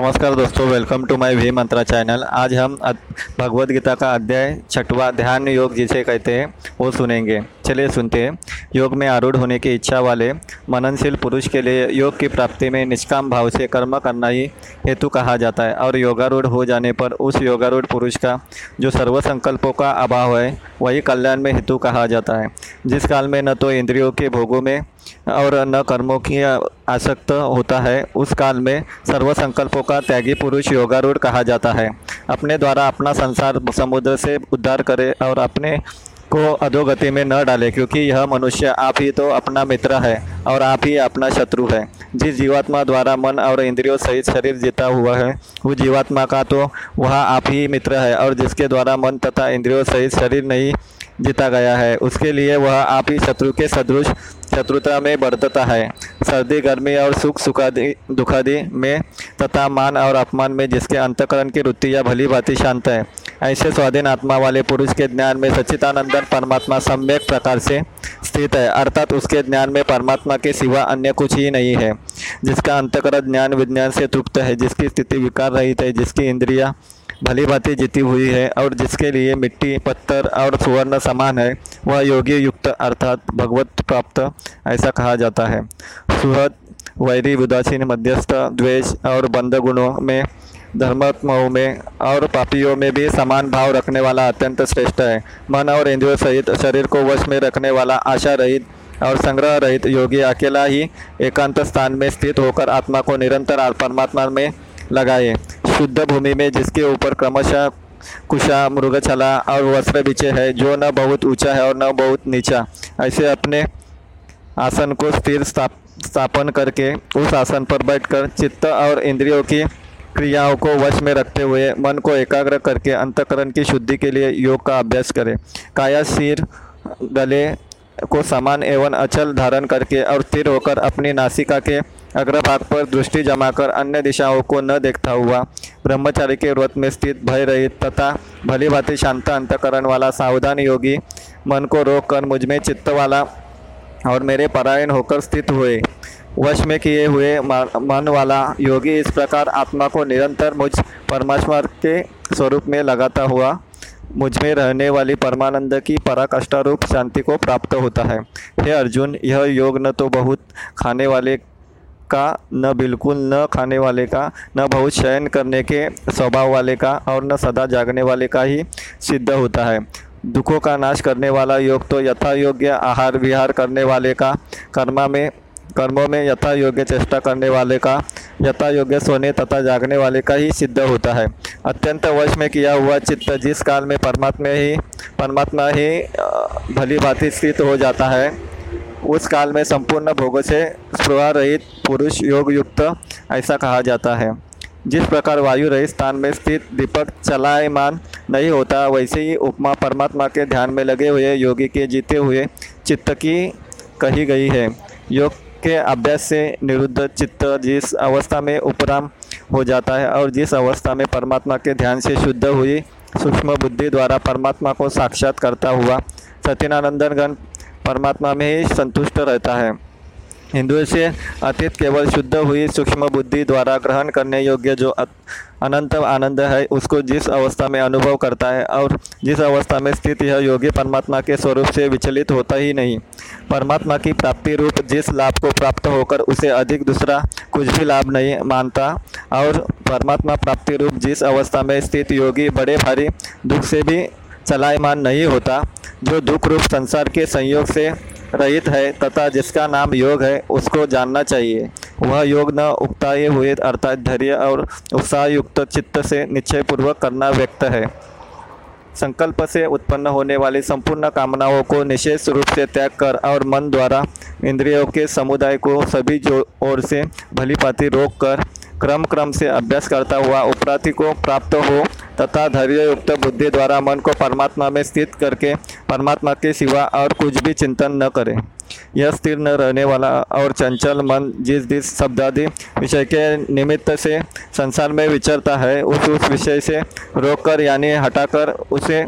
नमस्कार दोस्तों welcome to my V Mantra channel आज हम भगवत गीता का अध्याय छठवा ध्यान योग जिसे कहते हैं, वो सुनेंगे। चलिए सुनते हैं। योग में आरूढ़ होने की इच्छा वाले, मननशील पुरुष के लिए योग की प्राप्ति में निष्काम भाव से कर्म करना ही हेतु कहा जाता है। और योगारूढ़ हो जाने पर उस योगारूढ़ पुरुष का, जो सर्व संकल्पों का अभाव है, वही कल्याण में हेतु कहा जाता है। जिस काल में न तो इंद्रियों के भोगों में और न कर्मों की आसक्त होता है, उस काल में सर्व संकल्पों का त्यागी पुरुष योगारूढ़ कहा जाता है। अपने द्वारा अपना संसार समुद्र से उद्धार करे और अपने को अधोगति में न डाले, क्योंकि यह मनुष्य आप ही तो अपना मित्र है और आप ही अपना शत्रु है। जिस जीवात्मा द्वारा मन और इंद्रियों सहित शरीर जीता हुआ है, वो जीवात्मा का तो वह आप ही मित्र है और जिसके द्वारा मन तथा इंद्रियों सहित शरीर नहीं जीता गया है, उसके लिए वह आप ही शत्रु के सदृश शत्रुता में बढ़ता है। सर्दी, गर्मी और सुख सुखादि, दुखादि में तथा मान और अपमान में जिसके अंतकरण की वृत्तियाँ भली भांति शांत है ऐसे स्वाधीन आत्मा वाले पुरुष के ज्ञान में सच्चिदानंदन परमात्मा सम्यक प्रकार से स्थित है, अर्थात उसके ज्ञान में परमात्मा के सिवा अन्य कुछ ही नहीं है, जिसका अंतकरण ज्ञान विज्ञान से तृप्त है, जिसकी स्थिति विकार रहित है, जिसकी इंद्रिया भली भांति जीती हुई है और जिसके लिए मिट्टी, पत्थर और सुवर्ण समान है, वह योगी युक्त अर्थात भगवत प्राप्त, ऐसा कहा जाता है। सुहद, वैरी, उदासीन, मध्यस्थ, द्वेष और बंद गुणों में धर्मात्माओं में और पापियों में भी समान भाव रखने वाला अत्यंत श्रेष्ठ है। मन और इंद्रियों सहित शरीर को वश में रखने वाला आशा रहित और संग्रह रहित योगी अकेला ही एकांत स्थान में स्थित होकर आत्मा को निरंतर परमात्मा में लगाए। शुद्ध भूमि में जिसके ऊपर क्रमशः कुशा, मृगछला और वस्त्र बिछे है, जो न बहुत ऊँचा है और न बहुत नीचा। ऐसे अपने आसन को स्थिर स्थापन करके उस आसन पर बैठकर चित्त और इंद्रियों की क्रियाओं को वश में रखते हुए मन को एकाग्र करके अंतकरण की शुद्धि के लिए योग का अभ्यास करें। काया सिर, गले को समान एवं अचल धारण करके और स्थिर होकर अपनी नासिका के अग्रभाग पर दृष्टि जमाकर अन्य दिशाओं को न देखता हुआ ब्रह्मचारी के व्रत में स्थित भय रहित तथा भली भांति शांत अंतकरण वाला सावधान योगी मन को रोक कर मुझमें चित्त वाला और मेरे परायण होकर स्थित हुए। वश में किए हुए मन वाला योगी इस प्रकार आत्मा को निरंतर मुझ परमात्मा के स्वरूप में लगाता हुआ मुझमें रहने वाली परमानंद की पराकाष्ठारूप शांति को प्राप्त होता है। हे अर्जुन, यह योग न तो बहुत खाने वाले का, न बिल्कुल न खाने वाले का, न बहुत शयन करने के स्वभाव वाले का और न सदा जागने वाले का ही सिद्ध होता है। दुखों का नाश करने वाला योग तो यथा योग्य आहार विहार करने वाले का कर्मा में कर्मों में यथा योग्य चेष्टा करने वाले का यथा योग्य सोने तथा जागने वाले का ही सिद्ध होता है। अत्यंत वश में किया हुआ चित्त जिस काल में परमात्मा ही परमात्मा ही भली भांति स्थित हो जाता है, उस काल में संपूर्ण भोगों से स्पृहा रहित पुरुष योग युक्त ऐसा कहा जाता है। जिस प्रकार वायु रहित स्थान में स्थित दीपक चलायमान नहीं होता, वैसे ही उपमा परमात्मा के ध्यान में लगे हुए योगी के जीते हुए चित्त की कही गई है। योग के अभ्यास से निरुद्ध चित्त जिस अवस्था में उपराम हो जाता है और जिस अवस्था में परमात्मा के ध्यान से शुद्ध हुई सूक्ष्म बुद्धि द्वारा परमात्मा को साक्षात करता हुआ सत्यनानंदनगण परमात्मा में ही संतुष्ट रहता है। हिंदुओं से अतीत केवल शुद्ध हुई सूक्ष्म बुद्धि द्वारा ग्रहण करने योग्य जो अनंत आनंद है, उसको जिस अवस्था में अनुभव करता है और जिस अवस्था में स्थित यह योगी परमात्मा के स्वरूप से विचलित होता ही नहीं। परमात्मा की प्राप्ति रूप जिस लाभ को प्राप्त होकर उसे अधिक दूसरा कुछ भी लाभ नहीं मानता और परमात्मा प्राप्ति रूप जिस अवस्था में स्थित योगी बड़े भारी दुख से भी चलायमान नहीं होता, जो दुख रूप संसार के संयोग से रहित है तथा जिसका नाम योग है, उसको जानना चाहिए। वह योग न उगताए हुए अर्थात धैर्य और उत्साह युक्त चित्त से निश्चय पूर्वक करना व्यक्त है। संकल्प से उत्पन्न होने वाली संपूर्ण कामनाओं को निशेष रूप से त्याग कर और मन द्वारा इंद्रियों के समुदाय को सभी जो ओर से भली रोक कर क्रम क्रम से अभ्यास करता हुआ उपराधि को प्राप्त हो तथा धैर्ययुक्त बुद्धि द्वारा मन को परमात्मा में स्थित करके परमात्मा के सिवा और कुछ भी चिंतन न करें। यह स्थिर न रहने वाला और चंचल मन जिस जिस शब्दादि विषय के निमित्त से संसार में विचरता है, उस उस विषय से रोककर यानी हटाकर उसे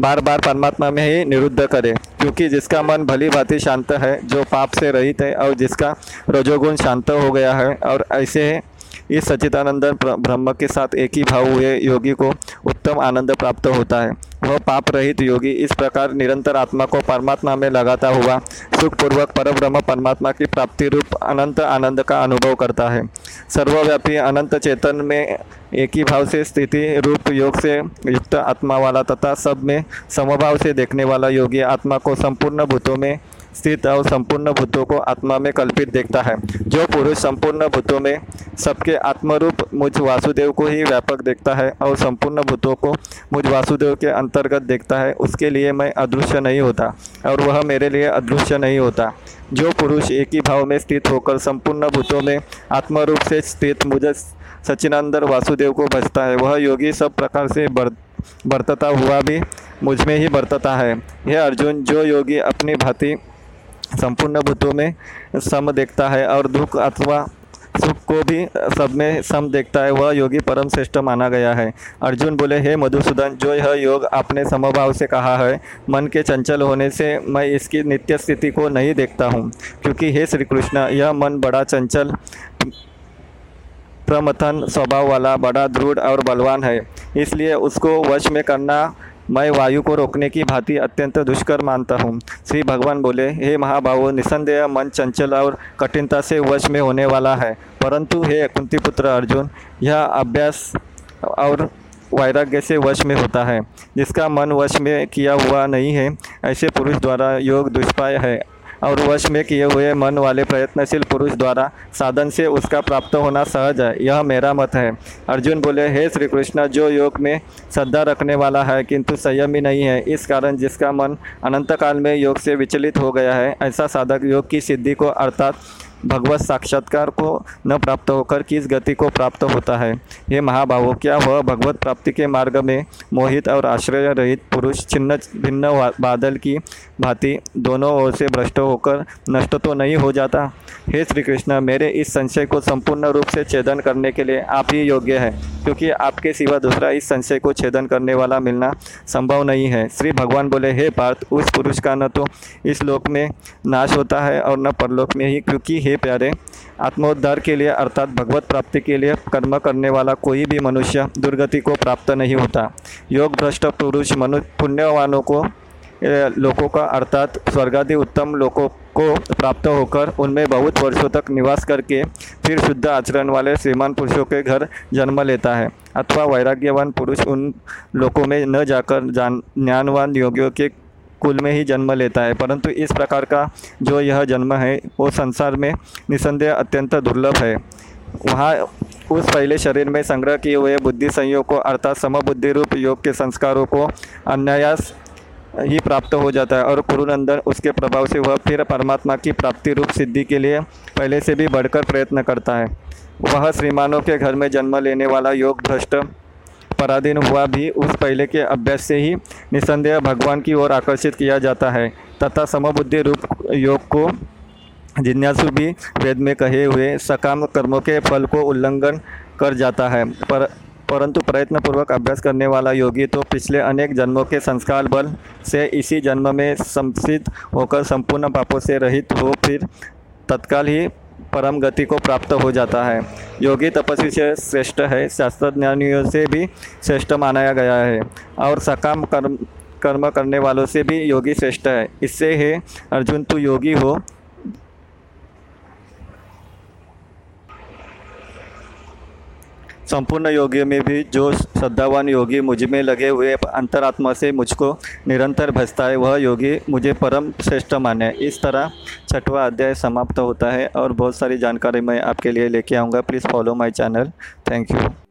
बार बार परमात्मा में ही निरुद्ध करे। क्योंकि जिसका मन भली भांति शांत है, जो पाप से रहित है और जिसका रजोगुण शांत हो गया है और ऐसे इस सचिदानंद ब्रह्म के साथ एक ही भाव हुए योगी को उत्तम आनंद प्राप्त होता है। वह पाप रहित योगी इस प्रकार निरंतर आत्मा को परमात्मा में लगाता हुआ सुखपूर्वक परब्रह्म परमात्मा की प्राप्ति रूप अनंत आनंद का अनुभव करता है। सर्वव्यापी अनंत चेतन में एक ही भाव से स्थिति रूप योग से युक्त आत्मा वाला तथा सब में समभाव से देखने वाला योगी आत्मा को संपूर्ण भूतों में स्थित और संपूर्ण भूतों को आत्मा में कल्पित देखता है। जो पुरुष संपूर्ण भूतों में सबके आत्मरूप मुझ वासुदेव को ही व्यापक देखता है और संपूर्ण भूतों को मुझ वासुदेव के अंतर्गत देखता है, उसके लिए मैं अदृश्य नहीं होता और वह मेरे लिए अदृश्य नहीं होता। जो पुरुष एक ही भाव में स्थित होकर संपूर्ण भूतों में आत्मरूप से स्थित मुझ सचिनंदर वासुदेव को बचता है, वह योगी सब प्रकार से बढ़ बरतता हुआ भी मुझमें ही बरतता है। यह अर्जुन, जो योगी अपनी भांति संपूर्ण भूतों में सम देखता है और दुख अथवा सुख को भी सब में सम देखता है। वह योगी परम श्रेष्ठ माना गया है। अर्जुन बोले, हे मधुसूदन, जो यह योग आपने समभाव से कहा है, मन के चंचल होने से मैं इसकी नित्य स्थिति को नहीं देखता हूँ। क्योंकि हे श्री कृष्ण यह मन बड़ा चंचल, प्रमथन स्वभाव वाला, बड़ा दृढ़ और बलवान है। इसलिए उसको वश में करना मैं वायु को रोकने की भांति अत्यंत दुष्कर मानता हूँ। श्री भगवान बोले, हे महाभाव निसंदेह मन चंचल और कठिनता से वश में होने वाला है। परंतु हे कुंती पुत्र अर्जुन, यह अभ्यास और वैराग्य से वश में होता है। जिसका मन वश में किया हुआ नहीं है, ऐसे पुरुष द्वारा योग दुष्पाय है। और वश में किए हुए मन वाले प्रयत्नशील पुरुष द्वारा साधन से उसका प्राप्त होना सहज है। यह मेरा मत है। अर्जुन बोले, हे श्री कृष्ण जो योग में श्रद्धा रखने वाला है, किंतु संयम ही नहीं है। इस कारण जिसका मन अनंत काल में योग से विचलित हो गया है, ऐसा साधक योग की सिद्धि को अर्थात भगवत साक्षात्कार को न प्राप्त होकर किस गति को प्राप्त होता है? ये महाभावो क्या वह भगवत प्राप्ति के मार्ग में मोहित और आश्रय रहित पुरुष छिन्न भिन्न बादल की भांति दोनों ओर से भ्रष्ट होकर नष्ट तो नहीं हो जाता? हे श्री कृष्ण मेरे इस संशय को संपूर्ण रूप से छेदन करने के लिए आप ही योग्य है। क्योंकि आपके सिवा दूसरा इस संशय को छेदन करने वाला मिलना संभव नहीं है। श्री भगवान बोले, हे पार्थ, उस पुरुष का न तो इस लोक में नाश होता है और न परलोक में ही, क्योंकि हे प्यारे, आत्मोद्धार के लिए अर्थात भगवत प्राप्ति के लिए कर्म करने वाला कोई भी मनुष्य दुर्गति को प्राप्त नहीं होता। योग भ्रष्ट पुरुष मनु, पुण्यवानों को लोगों का, अर्थात स्वर्गादि उत्तम लोगों को प्राप्त होकर उनमें बहुत वर्षों तक निवास करके फिर शुद्ध आचरण वाले श्रीमान पुरुषों के घर जन्म लेता है। अथवा वैराग्यवान पुरुष उन लोगों में न जाकर जान, ज्ञानवान योगियों के कुल में ही जन्म लेता है। परंतु इस प्रकार का जो यह जन्म है, वो संसार में निसंदेह अत्यंत दुर्लभ है। वहाँ उस पहले शरीर में संग्रह किए हुए बुद्धि संयोग को अर्थात समबुद्धि रूप योग के संस्कारों को अन्यायास ही प्राप्त हो जाता है और कुरुनंदन उसके प्रभाव से वह फिर परमात्मा की प्राप्ति रूप सिद्धि के लिए पहले से भी बढ़कर प्रयत्न करता है। वह श्रीमानों के घर में जन्म लेने वाला योग भ्रष्ट पराधीन हुआ भी उस पहले के अभ्यास से ही निसंदेह भगवान की ओर आकर्षित किया जाता है। तथा समबुद्धि रूप योग को जिज्ञासु भी वेद में कहे हुए सकाम कर्मों के फल को उल्लंघन कर जाता है। पर परंतु प्रयत्नपूर्वक अभ्यास करने वाला योगी तो पिछले अनेक जन्मों के संस्कार बल से इसी जन्म में संसित होकर संपूर्ण पापों से रहित हो, फिर तत्काल ही परम गति को प्राप्त हो जाता है। योगी तपस्वी से श्रेष्ठ है शास्त्र ज्ञानियों से भी श्रेष्ठ माना गया है और सकाम कर्म कर्म करने वालों से भी योगी श्रेष्ठ है। इससे है अर्जुन तू योगी हो संपूर्ण योगी में भी जो श्रद्धावान योगी मुझमें लगे हुए अंतरात्मा से मुझको निरंतर भजता है, वह योगी मुझे परम श्रेष्ठ माने। इस तरह छठवा अध्याय समाप्त होता है और बहुत सारी जानकारी मैं आपके लिए लेके आऊँगा। Please follow my channel thank you